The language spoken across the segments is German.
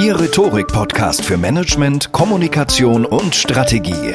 Ihr Rhetorik-Podcast für Management, Kommunikation und Strategie.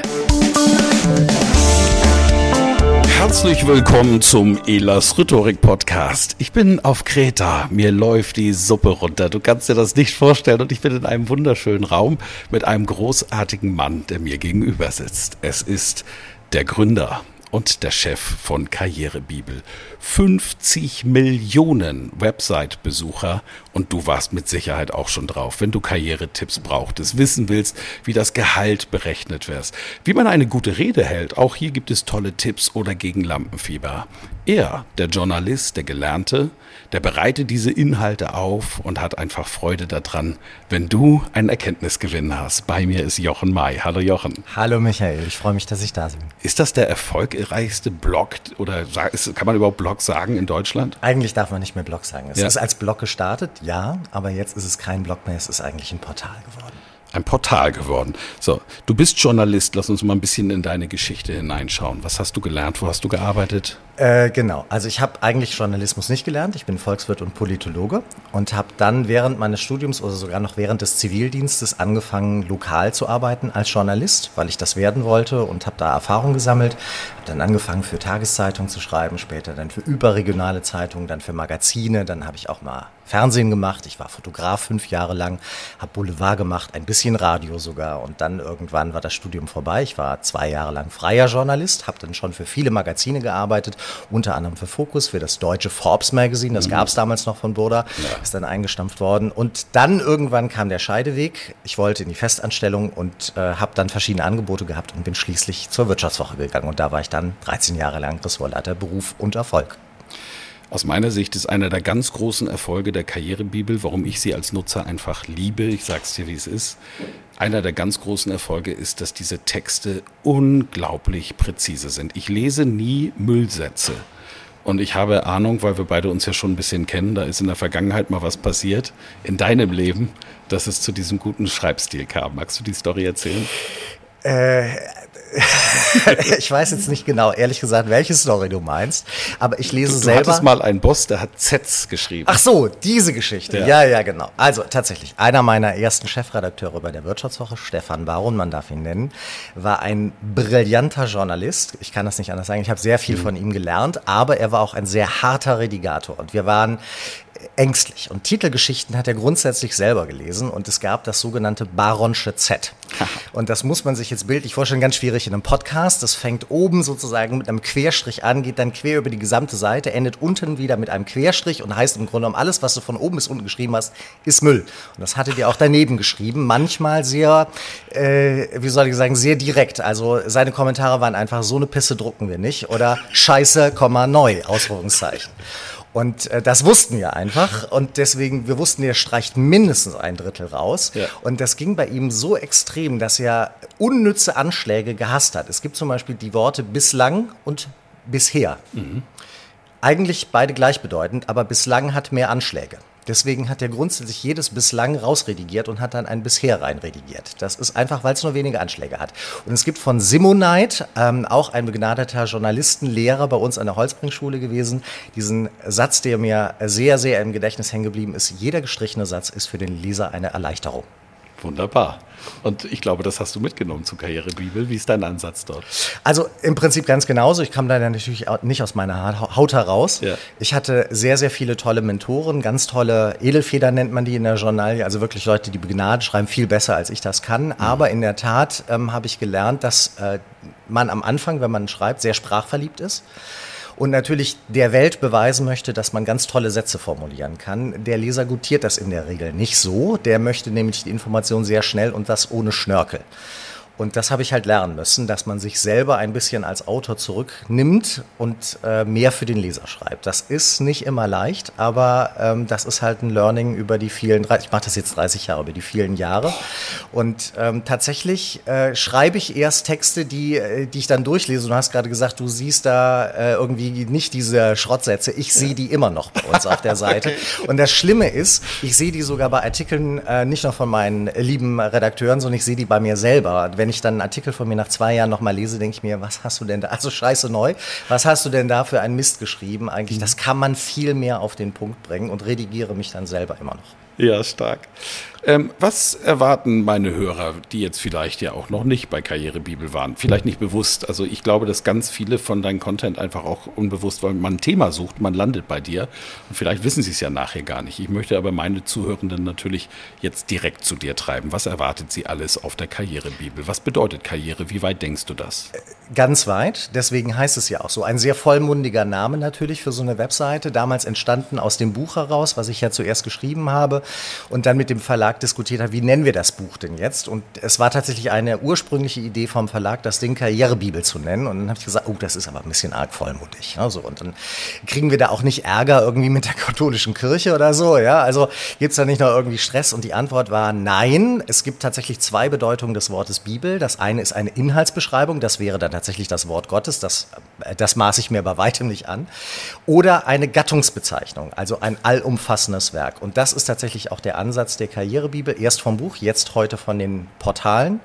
Herzlich willkommen zum Elas Rhetorik Podcast. Ich bin auf Kreta. Mir läuft die Suppe runter. Du kannst dir das nicht vorstellen. Und ich bin in einem wunderschönen Raum mit einem großartigen Mann, der mir gegenüber sitzt. Es ist der Gründer und der Chef von Karrierebibel. 50 Millionen Website-Besucher und du warst mit Sicherheit auch schon drauf, wenn du Karrieretipps brauchtest, wissen willst, wie das Gehalt berechnet wird, wie man eine gute Rede hält. Auch hier gibt es tolle Tipps oder gegen Lampenfieber. Er, der Journalist, der Gelernte, der bereitet diese Inhalte auf und hat einfach Freude daran, wenn du einen Erkenntnisgewinn hast. Bei mir ist Jochen May. Hallo Jochen. Hallo Michael, ich freue mich, dass ich da bin. Ist das der erfolgreichste Blog oder kann man überhaupt Blog sagen in Deutschland? Eigentlich darf man nicht mehr Blog sagen. Es ja. ist als Blog gestartet, ja, aber jetzt ist es kein Blog mehr, es ist eigentlich ein Portal geworden ein Portal geworden. So, du bist Journalist, lass uns mal ein bisschen in deine Geschichte hineinschauen. Was hast du gelernt? Wo hast du gearbeitet? Äh, genau, also ich habe eigentlich Journalismus nicht gelernt. Ich bin Volkswirt und Politologe und habe dann während meines Studiums oder sogar noch während des Zivildienstes angefangen, lokal zu arbeiten als Journalist, weil ich das werden wollte und habe da Erfahrung gesammelt. Habe dann angefangen für Tageszeitungen zu schreiben, später dann für überregionale Zeitungen, dann für Magazine, dann habe ich auch mal Fernsehen gemacht. Ich war Fotograf fünf Jahre lang, habe Boulevard gemacht, ein bisschen Radio sogar und dann irgendwann war das Studium vorbei. Ich war zwei Jahre lang freier Journalist, habe dann schon für viele Magazine gearbeitet unter anderem für Focus, für das deutsche Forbes Magazine, das mhm. gab es damals noch von Burda, ja. ist dann eingestampft worden. Und dann irgendwann kam der Scheideweg. Ich wollte in die Festanstellung und äh, habe dann verschiedene Angebote gehabt und bin schließlich zur Wirtschaftswoche gegangen. Und da war ich dann 13 Jahre lang Ressortleiter Beruf und Erfolg. Aus meiner Sicht ist einer der ganz großen Erfolge der Karrierebibel, warum ich sie als Nutzer einfach liebe, ich sag's dir, wie es ist. Einer der ganz großen Erfolge ist, dass diese Texte unglaublich präzise sind. Ich lese nie Müllsätze. Und ich habe Ahnung, weil wir beide uns ja schon ein bisschen kennen, da ist in der Vergangenheit mal was passiert in deinem Leben, dass es zu diesem guten Schreibstil kam. Magst du die Story erzählen? Äh, ich weiß jetzt nicht genau, ehrlich gesagt, welche Story du meinst, aber ich lese du, du selber. Du hattest mal einen Boss, der hat Zs geschrieben. Ach so, diese Geschichte. Ja. ja, ja, genau. Also tatsächlich, einer meiner ersten Chefredakteure bei der Wirtschaftswoche, Stefan Baron, man darf ihn nennen, war ein brillanter Journalist. Ich kann das nicht anders sagen. Ich habe sehr viel mhm. von ihm gelernt, aber er war auch ein sehr harter Redigator. Und wir waren ängstlich. Und Titelgeschichten hat er grundsätzlich selber gelesen und es gab das sogenannte Baronsche Z. Und das muss man sich jetzt bildlich vorstellen, ganz schwierig in einem Podcast. Das fängt oben sozusagen mit einem Querstrich an, geht dann quer über die gesamte Seite, endet unten wieder mit einem Querstrich und heißt im Grunde genommen, alles, was du von oben bis unten geschrieben hast, ist Müll. Und das hattet ihr auch daneben geschrieben. Manchmal sehr, äh, wie soll ich sagen, sehr direkt. Also seine Kommentare waren einfach, so eine Pisse drucken wir nicht oder Scheiße, neu, Ausrufungszeichen. Und äh, das wussten wir einfach. Und deswegen, wir wussten, er streicht mindestens ein Drittel raus. Ja. Und das ging bei ihm so extrem, dass er unnütze Anschläge gehasst hat. Es gibt zum Beispiel die Worte bislang und bisher. Mhm. Eigentlich beide gleichbedeutend, aber bislang hat mehr Anschläge. Deswegen hat er grundsätzlich jedes bislang rausredigiert und hat dann ein bisher reinredigiert. Das ist einfach, weil es nur wenige Anschläge hat. Und es gibt von Simonite, ähm, auch ein begnadeter Journalistenlehrer bei uns an der Holzbringschule gewesen, diesen Satz, der mir sehr, sehr im Gedächtnis hängen geblieben ist. Jeder gestrichene Satz ist für den Leser eine Erleichterung. Wunderbar. Und ich glaube, das hast du mitgenommen zur Karrierebibel. Wie ist dein Ansatz dort? Also im Prinzip ganz genauso. Ich kam da natürlich nicht aus meiner Haut heraus. Ja. Ich hatte sehr, sehr viele tolle Mentoren, ganz tolle Edelfeder nennt man die in der Journalie, also wirklich Leute, die begnadet schreiben, viel besser als ich das kann. Mhm. Aber in der Tat ähm, habe ich gelernt, dass äh, man am Anfang, wenn man schreibt, sehr sprachverliebt ist und natürlich der Welt beweisen möchte, dass man ganz tolle Sätze formulieren kann. Der Leser gutiert das in der Regel nicht so. Der möchte nämlich die Information sehr schnell und das ohne Schnörkel. Und das habe ich halt lernen müssen, dass man sich selber ein bisschen als Autor zurücknimmt und äh, mehr für den Leser schreibt. Das ist nicht immer leicht, aber ähm, das ist halt ein Learning über die vielen, ich mache das jetzt 30 Jahre, über die vielen Jahre. Und ähm, tatsächlich äh, schreibe ich erst Texte, die, äh, die ich dann durchlese. Du hast gerade gesagt, du siehst da äh, irgendwie nicht diese Schrottsätze. Ich sehe die immer noch bei uns auf der Seite. Und das Schlimme ist, ich sehe die sogar bei Artikeln äh, nicht nur von meinen lieben Redakteuren, sondern ich sehe die bei mir selber wenn ich dann einen Artikel von mir nach zwei Jahren nochmal lese, denke ich mir, was hast du denn da, also scheiße neu, was hast du denn da für einen Mist geschrieben eigentlich? Das kann man viel mehr auf den Punkt bringen und redigiere mich dann selber immer noch. Ja, stark. Ähm, was erwarten meine Hörer, die jetzt vielleicht ja auch noch nicht bei Karrierebibel waren? Vielleicht nicht bewusst. Also ich glaube, dass ganz viele von deinem Content einfach auch unbewusst, weil man ein Thema sucht, man landet bei dir. Und vielleicht wissen sie es ja nachher gar nicht. Ich möchte aber meine Zuhörenden natürlich jetzt direkt zu dir treiben. Was erwartet sie alles auf der Karrierebibel? Was bedeutet Karriere? Wie weit denkst du das? Ganz weit. Deswegen heißt es ja auch so. Ein sehr vollmundiger Name natürlich für so eine Webseite. Damals entstanden aus dem Buch heraus, was ich ja zuerst geschrieben habe und dann mit dem Verlag diskutiert habe, wie nennen wir das Buch denn jetzt? Und es war tatsächlich eine ursprüngliche Idee vom Verlag, das Ding Karrierebibel zu nennen. Und dann habe ich gesagt, oh, das ist aber ein bisschen arg vollmundig. Ja, so. Und dann kriegen wir da auch nicht Ärger irgendwie mit der katholischen Kirche oder so. Ja, also gibt es da nicht noch irgendwie Stress? Und die Antwort war nein. Es gibt tatsächlich zwei Bedeutungen des Wortes Bibel. Das eine ist eine Inhaltsbeschreibung, das wäre dann tatsächlich das Wort Gottes. Das, das maße ich mir bei weitem nicht an. Oder eine Gattungsbezeichnung, also ein allumfassendes Werk. Und das ist tatsächlich auch der Ansatz der Karrierebibel, erst vom Buch, jetzt heute von den Portalen,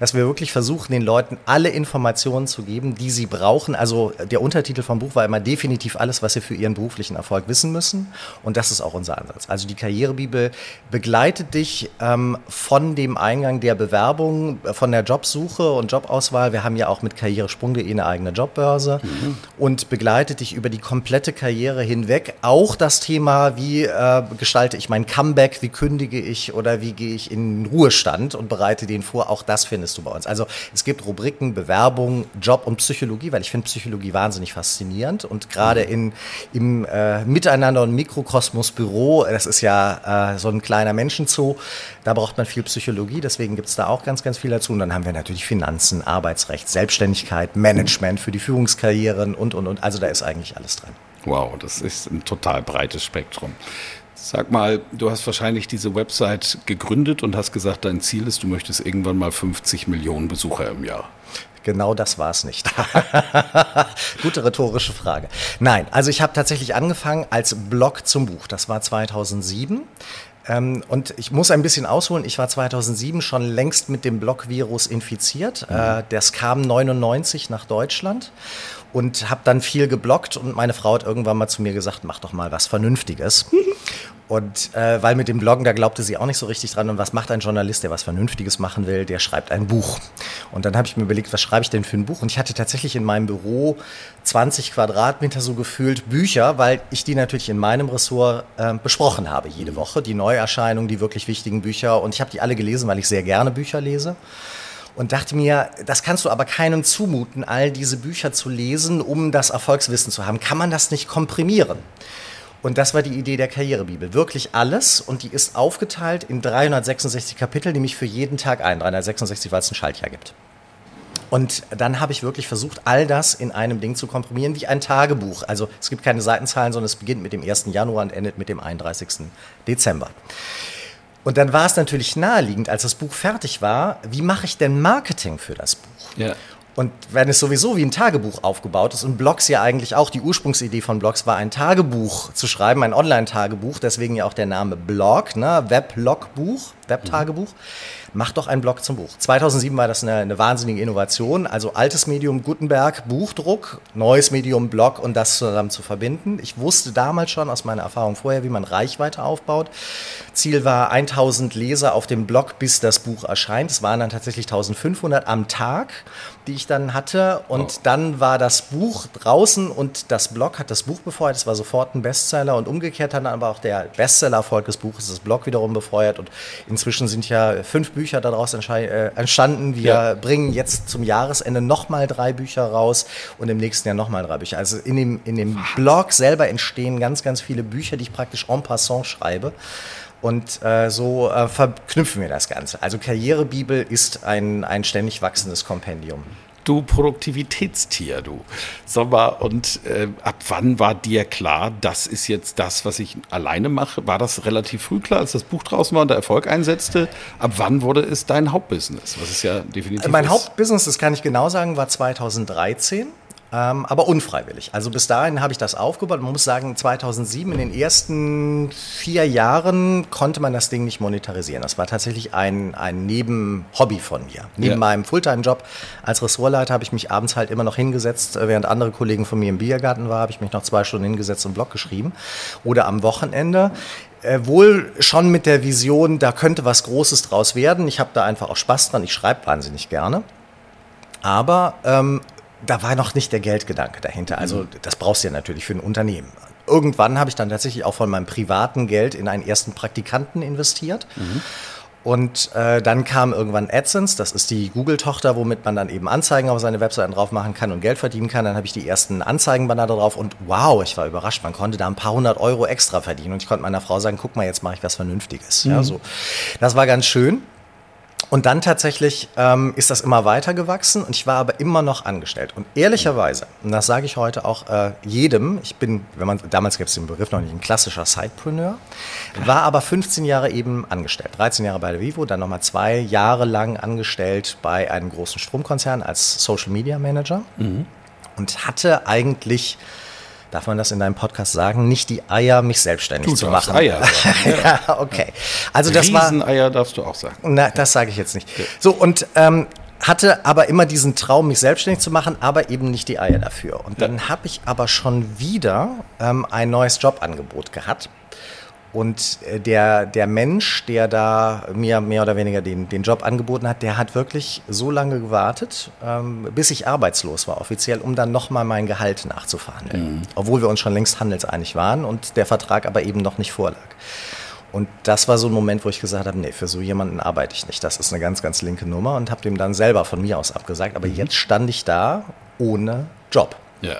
dass wir wirklich versuchen, den Leuten alle Informationen zu geben, die sie brauchen. Also der Untertitel vom Buch war immer definitiv alles, was sie für ihren beruflichen Erfolg wissen müssen. Und das ist auch unser Ansatz. Also die Karrierebibel begleitet dich ähm, von dem Eingang der Bewerbung, von der Jobsuche und Jobauswahl. Wir haben ja auch mit karrieresprung.de eine eigene Jobbörse mhm. und begleitet dich über die komplette Karriere hinweg. Auch das Thema, wie äh, gestalte ich mein Comeback, wie kündige ich oder wie gehe ich in Ruhestand und bereite den vor. Auch das findest du bei uns. Also es gibt Rubriken, Bewerbung, Job und Psychologie, weil ich finde Psychologie wahnsinnig faszinierend und gerade mhm. in, im äh, Miteinander und Mikrokosmos Büro, das ist ja äh, so ein kleiner Menschenzoo, da braucht man viel Psychologie, deswegen gibt es da auch ganz, ganz viel dazu. Und dann haben wir natürlich Finanzen, Arbeitsrecht, Selbstständigkeit, Management für die Führungskarrieren und, und, und. Also da ist eigentlich alles drin. Wow, das ist ein total breites Spektrum. Sag mal, du hast wahrscheinlich diese Website gegründet und hast gesagt, dein Ziel ist, du möchtest irgendwann mal 50 Millionen Besucher im Jahr. Genau das war es nicht. Gute rhetorische Frage. Nein, also ich habe tatsächlich angefangen als Blog zum Buch. Das war 2007. Ähm, und ich muss ein bisschen ausholen. Ich war 2007 schon längst mit dem Blog-Virus infiziert. Mhm. Äh, das kam 99 nach Deutschland und habe dann viel geblockt und meine Frau hat irgendwann mal zu mir gesagt, mach doch mal was Vernünftiges. und äh, weil mit dem Bloggen, da glaubte sie auch nicht so richtig dran. Und was macht ein Journalist, der was Vernünftiges machen will? Der schreibt ein Buch. Und dann habe ich mir überlegt, was schreibe ich denn für ein Buch? Und ich hatte tatsächlich in meinem Büro 20 Quadratmeter so gefühlt Bücher, weil ich die natürlich in meinem Ressort äh, besprochen habe jede Woche. Die Neuerscheinungen, die wirklich wichtigen Bücher. Und ich habe die alle gelesen, weil ich sehr gerne Bücher lese und dachte mir, das kannst du aber keinem zumuten, all diese Bücher zu lesen, um das Erfolgswissen zu haben. Kann man das nicht komprimieren? Und das war die Idee der Karrierebibel. Wirklich alles. Und die ist aufgeteilt in 366 Kapitel, nämlich für jeden Tag ein. 366, weil es ein Schaltjahr gibt. Und dann habe ich wirklich versucht, all das in einem Ding zu komprimieren, wie ein Tagebuch. Also es gibt keine Seitenzahlen, sondern es beginnt mit dem 1. Januar und endet mit dem 31. Dezember. Und dann war es natürlich naheliegend, als das Buch fertig war, wie mache ich denn Marketing für das Buch? Ja. Und wenn es sowieso wie ein Tagebuch aufgebaut ist und Blogs ja eigentlich auch, die Ursprungsidee von Blogs war, ein Tagebuch zu schreiben, ein Online-Tagebuch, deswegen ja auch der Name Blog, ne? Weblogbuch, Webtagebuch. Mhm mach doch einen Blog zum Buch. 2007 war das eine, eine, wahnsinnige Innovation. Also altes Medium Gutenberg, Buchdruck, neues Medium Blog und das zusammen zu verbinden. Ich wusste damals schon aus meiner Erfahrung vorher, wie man Reichweite aufbaut. Ziel war 1000 Leser auf dem Blog, bis das Buch erscheint. Es waren dann tatsächlich 1500 am Tag, die ich dann hatte. Und oh. dann war das Buch draußen und das Blog hat das Buch befeuert. Es war sofort ein Bestseller und umgekehrt hat dann aber auch der Bestseller-Erfolg des Buches das Blog wiederum befeuert. Und inzwischen sind ja fünf Bücher daraus äh, entstanden. Wir ja. bringen jetzt zum Jahresende nochmal drei Bücher raus und im nächsten Jahr nochmal drei Bücher. Also in dem, in dem Blog selber entstehen ganz, ganz viele Bücher, die ich praktisch en passant schreibe. Und äh, so äh, verknüpfen wir das Ganze. Also Karrierebibel ist ein, ein ständig wachsendes Kompendium du Produktivitätstier, du. Sag mal, und äh, ab wann war dir klar, das ist jetzt das, was ich alleine mache? War das relativ früh klar, als das Buch draußen war und der Erfolg einsetzte? Ab wann wurde es dein Hauptbusiness? Was ist ja definitiv. Mein ist? Hauptbusiness, das kann ich genau sagen, war 2013 ähm, aber unfreiwillig. Also bis dahin habe ich das aufgebaut. Man muss sagen, 2007, in den ersten vier Jahren, konnte man das Ding nicht monetarisieren. Das war tatsächlich ein, ein Nebenhobby von mir. Neben ja. meinem Fulltime-Job als Ressortleiter habe ich mich abends halt immer noch hingesetzt, äh, während andere Kollegen von mir im Biergarten waren, habe ich mich noch zwei Stunden hingesetzt und einen Blog geschrieben. Oder am Wochenende äh, wohl schon mit der Vision, da könnte was Großes draus werden. Ich habe da einfach auch Spaß dran. Ich schreibe wahnsinnig gerne. Aber ähm, da war noch nicht der Geldgedanke dahinter. Also mhm. das brauchst du ja natürlich für ein Unternehmen. Irgendwann habe ich dann tatsächlich auch von meinem privaten Geld in einen ersten Praktikanten investiert. Mhm. Und äh, dann kam irgendwann AdSense, das ist die Google-Tochter, womit man dann eben Anzeigen auf seine Webseiten drauf machen kann und Geld verdienen kann. Dann habe ich die ersten Anzeigenbanner drauf und wow, ich war überrascht, man konnte da ein paar hundert Euro extra verdienen. Und ich konnte meiner Frau sagen, guck mal, jetzt mache ich was Vernünftiges. Mhm. Ja, so. Das war ganz schön. Und dann tatsächlich ähm, ist das immer weiter gewachsen und ich war aber immer noch angestellt. Und ehrlicherweise, und das sage ich heute auch äh, jedem, ich bin, wenn man, damals gab es den Begriff noch nicht, ein klassischer Sidepreneur, war aber 15 Jahre eben angestellt. 13 Jahre bei der Vivo, dann nochmal zwei Jahre lang angestellt bei einem großen Stromkonzern als Social Media Manager mhm. und hatte eigentlich darf man das in deinem Podcast sagen, nicht die Eier, mich selbstständig du zu machen. Eier sagen, ja. ja, okay. Also das war Eier darfst du auch sagen. Na, das sage ich jetzt nicht. So und ähm, hatte aber immer diesen Traum, mich selbstständig zu machen, aber eben nicht die Eier dafür. Und dann ja. habe ich aber schon wieder ähm, ein neues Jobangebot gehabt und äh, der, der Mensch, der da mir mehr oder weniger den, den Job angeboten hat, der hat wirklich so lange gewartet, ähm, bis ich arbeitslos war offiziell, um dann nochmal mein Gehalt nachzuverhandeln. Mhm. Obwohl wir uns schon längst handelseinig waren und der Vertrag aber eben noch nicht vorlag. Und das war so ein Moment, wo ich gesagt habe, nee, für so jemanden arbeite ich nicht. Das ist eine ganz, ganz linke Nummer und habe dem dann selber von mir aus abgesagt. Aber mhm. jetzt stand ich da ohne Job. Ja.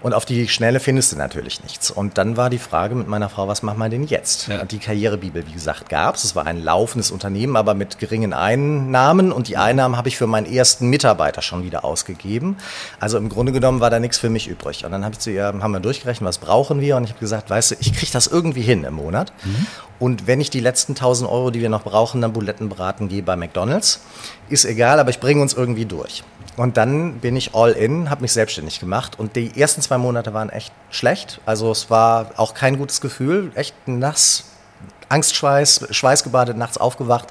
Und auf die Schnelle findest du natürlich nichts. Und dann war die Frage mit meiner Frau, was machen wir denn jetzt? Ja. Die Karrierebibel, wie gesagt, gab es. Es war ein laufendes Unternehmen, aber mit geringen Einnahmen. Und die Einnahmen habe ich für meinen ersten Mitarbeiter schon wieder ausgegeben. Also im Grunde genommen war da nichts für mich übrig. Und dann habe ich zu ihr, haben wir durchgerechnet, was brauchen wir? Und ich habe gesagt, weißt du, ich kriege das irgendwie hin im Monat. Mhm. Und wenn ich die letzten 1000 Euro, die wir noch brauchen, dann Buletten braten gehe bei McDonalds, ist egal, aber ich bringe uns irgendwie durch. Und dann bin ich all in, habe mich selbstständig gemacht und die ersten zwei Monate waren echt schlecht. Also es war auch kein gutes Gefühl, echt nass, Angstschweiß, schweißgebadet, nachts aufgewacht.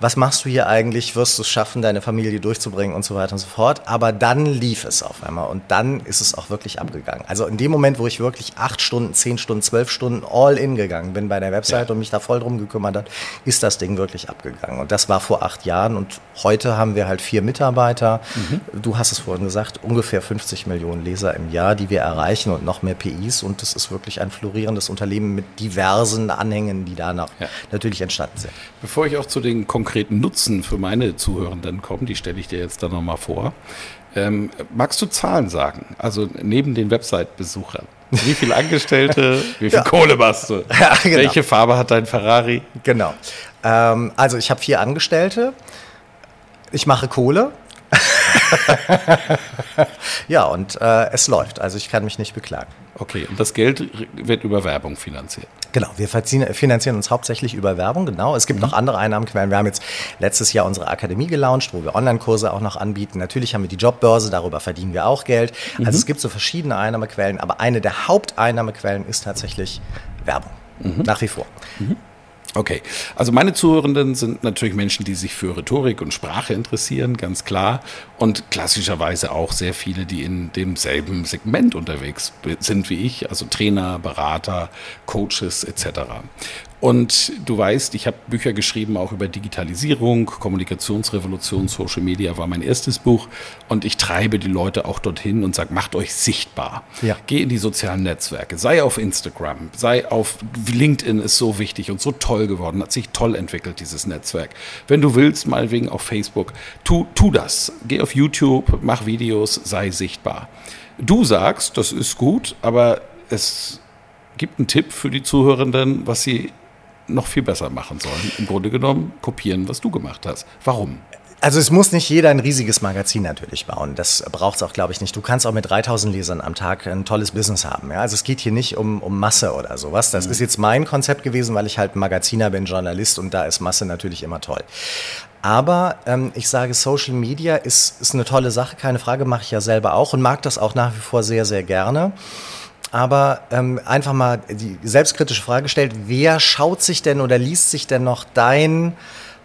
Was machst du hier eigentlich? Wirst du es schaffen, deine Familie durchzubringen und so weiter und so fort? Aber dann lief es auf einmal und dann ist es auch wirklich abgegangen. Also in dem Moment, wo ich wirklich acht Stunden, zehn Stunden, zwölf Stunden all in gegangen bin bei der Website ja. und mich da voll drum gekümmert hat, ist das Ding wirklich abgegangen. Und das war vor acht Jahren und heute haben wir halt vier Mitarbeiter. Mhm. Du hast es vorhin gesagt, ungefähr 50 Millionen Leser im Jahr, die wir erreichen und noch mehr PIs und das ist wirklich ein florierendes Unternehmen mit diversen Anhängen, die da danach ja. natürlich entstanden sind. Bevor ich auch zu den konkreten Nutzen für meine Zuhörenden komme, die stelle ich dir jetzt dann nochmal vor. Ähm, magst du Zahlen sagen? Also neben den Website-Besuchern. Wie viele Angestellte, wie viel ja. Kohle machst du? Ja, genau. Welche Farbe hat dein Ferrari? Genau. Ähm, also ich habe vier Angestellte. Ich mache Kohle. ja, und äh, es läuft. Also ich kann mich nicht beklagen. Okay, und das Geld wird über Werbung finanziert. Genau, wir finanzieren uns hauptsächlich über Werbung, genau. Es gibt mhm. noch andere Einnahmenquellen. Wir haben jetzt letztes Jahr unsere Akademie gelauncht, wo wir Online-Kurse auch noch anbieten. Natürlich haben wir die Jobbörse, darüber verdienen wir auch Geld. Also mhm. es gibt so verschiedene Einnahmequellen, aber eine der Haupteinnahmequellen ist tatsächlich Werbung. Mhm. Nach wie vor. Okay, also meine Zuhörenden sind natürlich Menschen, die sich für Rhetorik und Sprache interessieren, ganz klar. Und klassischerweise auch sehr viele, die in demselben Segment unterwegs sind wie ich, also Trainer, Berater, Coaches etc. Und du weißt, ich habe Bücher geschrieben auch über Digitalisierung, Kommunikationsrevolution, Social Media war mein erstes Buch. Und ich treibe die Leute auch dorthin und sage, macht euch sichtbar. Ja. Geh in die sozialen Netzwerke, sei auf Instagram, sei auf LinkedIn ist so wichtig und so toll geworden, hat sich toll entwickelt, dieses Netzwerk. Wenn du willst, mal wegen auf Facebook, tu, tu das. Geh auf YouTube, mach Videos, sei sichtbar. Du sagst, das ist gut, aber es gibt einen Tipp für die Zuhörenden, was sie noch viel besser machen sollen. Im Grunde genommen kopieren, was du gemacht hast. Warum? Also es muss nicht jeder ein riesiges Magazin natürlich bauen. Das braucht es auch, glaube ich, nicht. Du kannst auch mit 3000 Lesern am Tag ein tolles Business haben. Ja? Also es geht hier nicht um, um Masse oder sowas. Das mhm. ist jetzt mein Konzept gewesen, weil ich halt Magaziner bin, Journalist und da ist Masse natürlich immer toll. Aber ähm, ich sage, Social Media ist, ist eine tolle Sache, keine Frage, mache ich ja selber auch und mag das auch nach wie vor sehr, sehr gerne aber ähm, einfach mal die selbstkritische Frage stellt, wer schaut sich denn oder liest sich denn noch dein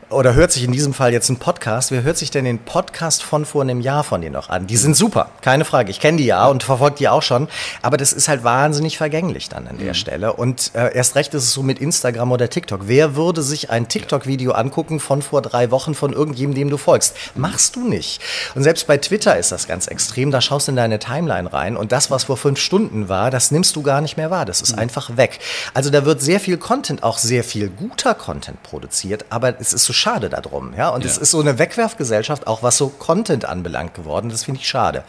oder hört sich in diesem Fall jetzt ein Podcast. Wer hört sich denn den Podcast von vor einem Jahr von dir noch an? Die sind super, keine Frage. Ich kenne die ja und verfolge die auch schon. Aber das ist halt wahnsinnig vergänglich dann an der mhm. Stelle. Und äh, erst recht ist es so mit Instagram oder TikTok. Wer würde sich ein TikTok-Video angucken von vor drei Wochen von irgendjemandem, dem du folgst? Machst du nicht. Und selbst bei Twitter ist das ganz extrem. Da schaust du in deine Timeline rein und das, was vor fünf Stunden war, das nimmst du gar nicht mehr wahr. Das ist mhm. einfach weg. Also da wird sehr viel Content, auch sehr viel guter Content produziert. Aber es ist so schade darum. Ja? Und ja. es ist so eine Wegwerfgesellschaft, auch was so Content anbelangt geworden. Das finde ich schade.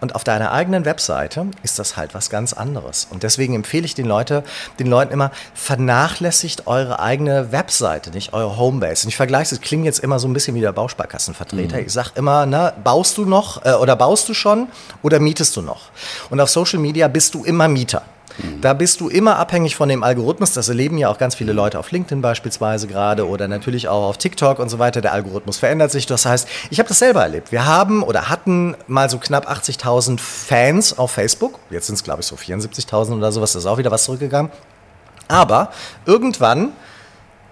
Und auf deiner eigenen Webseite ist das halt was ganz anderes. Und deswegen empfehle ich den, Leute, den Leuten immer, vernachlässigt eure eigene Webseite, nicht eure Homebase. Und ich vergleiche es, klingt jetzt immer so ein bisschen wie der Bausparkassenvertreter. Mhm. Ich sage immer, na, baust du noch äh, oder baust du schon oder mietest du noch? Und auf Social Media bist du immer Mieter. Da bist du immer abhängig von dem Algorithmus. Das erleben ja auch ganz viele Leute auf LinkedIn beispielsweise gerade oder natürlich auch auf TikTok und so weiter. Der Algorithmus verändert sich. Das heißt, ich habe das selber erlebt. Wir haben oder hatten mal so knapp 80.000 Fans auf Facebook. Jetzt sind es, glaube ich, so 74.000 oder sowas. Das ist auch wieder was zurückgegangen. Aber irgendwann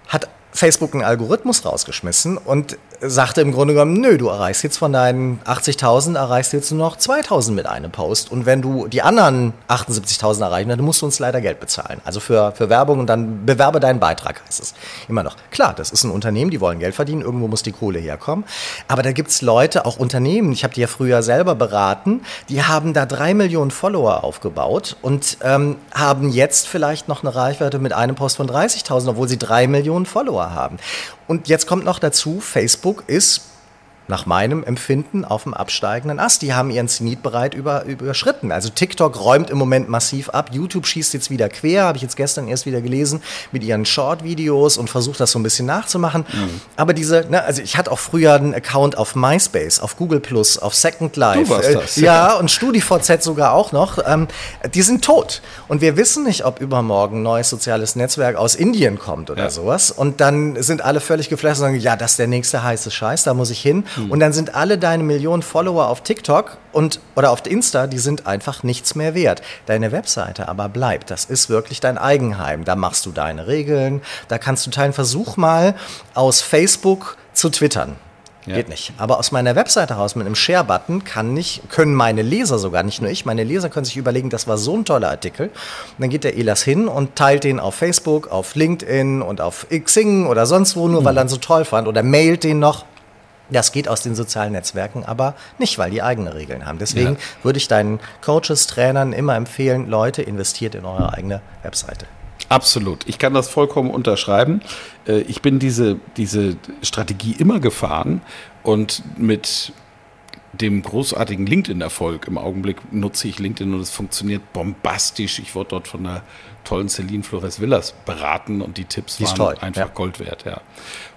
hat Facebook einen Algorithmus rausgeschmissen und sagte im Grunde genommen, nö, du erreichst jetzt von deinen 80.000, erreichst jetzt nur noch 2.000 mit einem Post. Und wenn du die anderen 78.000 erreichen, dann musst du uns leider Geld bezahlen. Also für, für Werbung und dann bewerbe deinen Beitrag, heißt es immer noch. Klar, das ist ein Unternehmen, die wollen Geld verdienen, irgendwo muss die Kohle herkommen. Aber da gibt es Leute, auch Unternehmen, ich habe die ja früher selber beraten, die haben da drei Millionen Follower aufgebaut und ähm, haben jetzt vielleicht noch eine Reichweite mit einem Post von 30.000, obwohl sie drei Millionen Follower haben. Und jetzt kommt noch dazu, Facebook ist nach meinem Empfinden auf dem absteigenden Ast. Die haben ihren Zenit bereit über, überschritten. Also TikTok räumt im Moment massiv ab. YouTube schießt jetzt wieder quer, habe ich jetzt gestern erst wieder gelesen, mit ihren Short-Videos und versucht das so ein bisschen nachzumachen. Mhm. Aber diese, ne, also ich hatte auch früher einen Account auf MySpace, auf Google Plus, auf Second Life. Du warst äh, das. ja, und StudiVZ sogar auch noch. Ähm, die sind tot. Und wir wissen nicht, ob übermorgen ein neues soziales Netzwerk aus Indien kommt oder ja. sowas. Und dann sind alle völlig geflasht und sagen, ja, das ist der nächste heiße Scheiß, da muss ich hin. Mhm. Und dann sind alle deine Millionen Follower auf TikTok und, oder auf Insta, die sind einfach nichts mehr wert. Deine Webseite aber bleibt. Das ist wirklich dein Eigenheim. Da machst du deine Regeln. Da kannst du teilen. Versuch mal aus Facebook zu twittern. Ja. Geht nicht. Aber aus meiner Webseite raus mit einem Share-Button kann nicht, können meine Leser sogar, nicht nur ich, meine Leser können sich überlegen, das war so ein toller Artikel. Und dann geht der Elas hin und teilt den auf Facebook, auf LinkedIn und auf Xing oder sonst wo, nur mhm. weil er ihn so toll fand oder mailt den noch. Das geht aus den sozialen Netzwerken aber nicht, weil die eigene Regeln haben. Deswegen ja. würde ich deinen Coaches, Trainern immer empfehlen, Leute, investiert in eure eigene Webseite. Absolut. Ich kann das vollkommen unterschreiben. Äh, ich bin diese, diese Strategie immer gefahren und mit dem großartigen LinkedIn-Erfolg im Augenblick nutze ich LinkedIn und es funktioniert bombastisch. Ich wurde dort von der tollen Celine Flores Villas beraten und die Tipps die waren toll, einfach ja. Gold wert. Ja.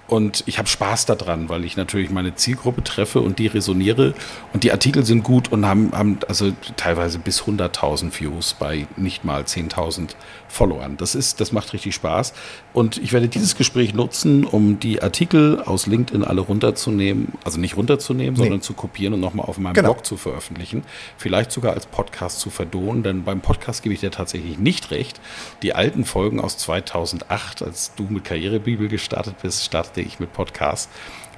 Und ich habe Spaß daran, weil ich natürlich meine Zielgruppe treffe und die resoniere. Und die Artikel sind gut und haben, haben also teilweise bis 100.000 Views bei nicht mal 10.000 Followern. Das ist, das macht richtig Spaß. Und ich werde dieses Gespräch nutzen, um die Artikel aus LinkedIn alle runterzunehmen, also nicht runterzunehmen, nee. sondern zu kopieren und nochmal auf meinem genau. Blog zu veröffentlichen. Vielleicht sogar als Podcast zu verdonen, denn beim Podcast gebe ich dir tatsächlich nicht recht. Die alten Folgen aus 2008, als du mit Karrierebibel gestartet bist, startete ich mit Podcasts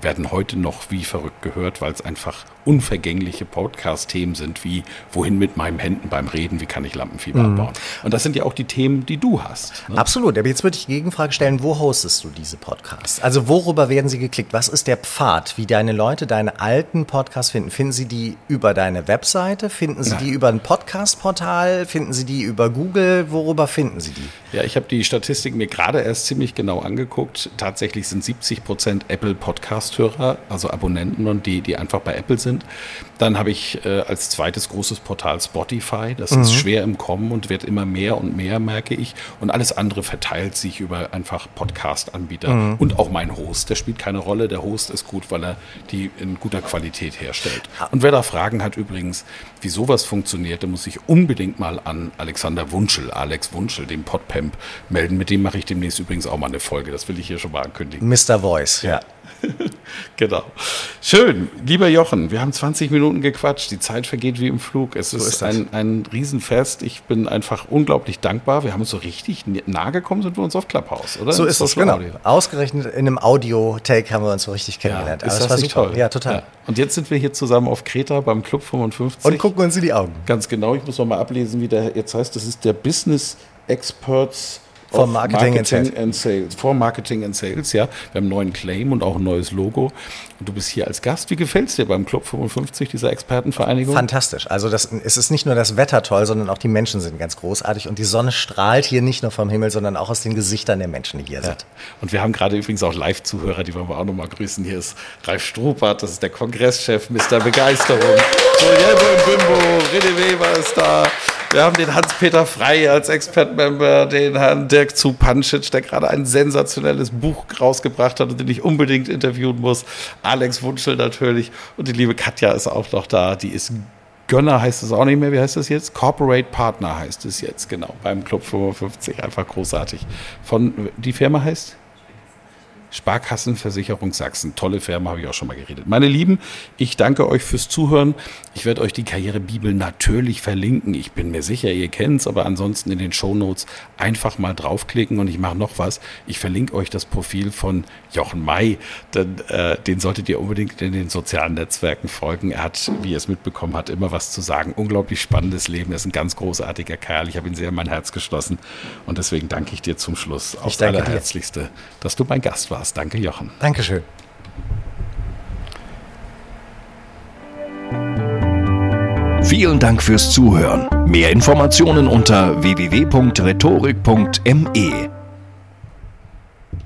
werden heute noch wie verrückt gehört, weil es einfach unvergängliche Podcast-Themen sind, wie wohin mit meinen Händen beim Reden, wie kann ich Lampenfieber mhm. abbauen. Und das sind ja auch die Themen, die du hast. Ne? Absolut, aber jetzt würde ich die Gegenfrage stellen, wo hostest du diese Podcasts? Also worüber werden sie geklickt? Was ist der Pfad, wie deine Leute deine alten Podcasts finden? Finden sie die über deine Webseite? Finden sie ja. die über ein Podcast-Portal? Finden sie die über Google? Worüber finden sie die? Ja, ich habe die Statistik mir gerade erst ziemlich genau angeguckt. Tatsächlich sind 70 Prozent Apple Podcast-Hörer, also Abonnenten und die, die einfach bei Apple sind. Dann habe ich äh, als zweites großes Portal Spotify. Das mhm. ist schwer im Kommen und wird immer mehr und mehr, merke ich. Und alles andere verteilt sich über einfach Podcast-Anbieter mhm. und auch mein Host. Der spielt keine Rolle. Der Host ist gut, weil er die in guter Qualität herstellt. Und wer da Fragen hat übrigens, wie sowas funktioniert, der muss sich unbedingt mal an Alexander Wunschel, Alex Wunschel, dem Podpamp, melden. Mit dem mache ich demnächst übrigens auch mal eine Folge. Das will ich hier schon mal ankündigen. Mr. Voice, ja. genau. Schön. Lieber Jochen, wir haben 20 Minuten gequatscht. Die Zeit vergeht wie im Flug. Es so ist, ist ein, ein Riesenfest. Ich bin einfach unglaublich dankbar. Wir haben uns so richtig nahe gekommen, sind wir uns auf Clubhouse, oder? So ist es, genau. Audio. Ausgerechnet in einem Audio-Take haben wir uns so richtig kennengelernt. Ja, ist das, das war super. toll? Ja, total. Ja. Und jetzt sind wir hier zusammen auf Kreta beim Club 55. Und gucken uns in die Augen. Ganz genau. Ich muss noch mal ablesen, wie der jetzt heißt. Das ist der Business Experts For Marketing, Marketing and, Sales. For Marketing and Sales, ja. Wir haben einen neuen Claim und auch ein neues Logo. Und du bist hier als Gast. Wie gefällt es dir beim Club 55, dieser Expertenvereinigung? Fantastisch. Also das, es ist nicht nur das Wetter toll, sondern auch die Menschen sind ganz großartig. Und die Sonne strahlt hier nicht nur vom Himmel, sondern auch aus den Gesichtern der Menschen, die hier ja. sind. Und wir haben gerade übrigens auch Live-Zuhörer, die wollen wir auch nochmal grüßen. Hier ist Ralf Strupert, das ist der Kongresschef, Mr. Begeisterung. Juliette Bimbo, René Weber ist da. Wir haben den Hans-Peter Frey als Expert-Member, den Herrn Dirk Zupancic, der gerade ein sensationelles Buch rausgebracht hat und den ich unbedingt interviewen muss. Alex Wunschel natürlich. Und die liebe Katja ist auch noch da. Die ist Gönner heißt es auch nicht mehr. Wie heißt das jetzt? Corporate Partner heißt es jetzt, genau. Beim Club 55. Einfach großartig. Von, die Firma heißt? Sparkassenversicherung Sachsen. Tolle Firma, habe ich auch schon mal geredet. Meine Lieben, ich danke euch fürs Zuhören. Ich werde euch die Karrierebibel natürlich verlinken. Ich bin mir sicher, ihr kennt es, aber ansonsten in den Shownotes einfach mal draufklicken und ich mache noch was. Ich verlinke euch das Profil von Jochen May. Denn, äh, den solltet ihr unbedingt in den sozialen Netzwerken folgen. Er hat, wie ihr es mitbekommen habt, immer was zu sagen. Unglaublich spannendes Leben. Er ist ein ganz großartiger Kerl. Ich habe ihn sehr in mein Herz geschlossen und deswegen danke ich dir zum Schluss aufs Allerherzlichste, dass du mein Gast warst warst. Danke, Jochen. Dankeschön. Vielen Dank fürs Zuhören. Mehr Informationen unter www.rhetorik.me.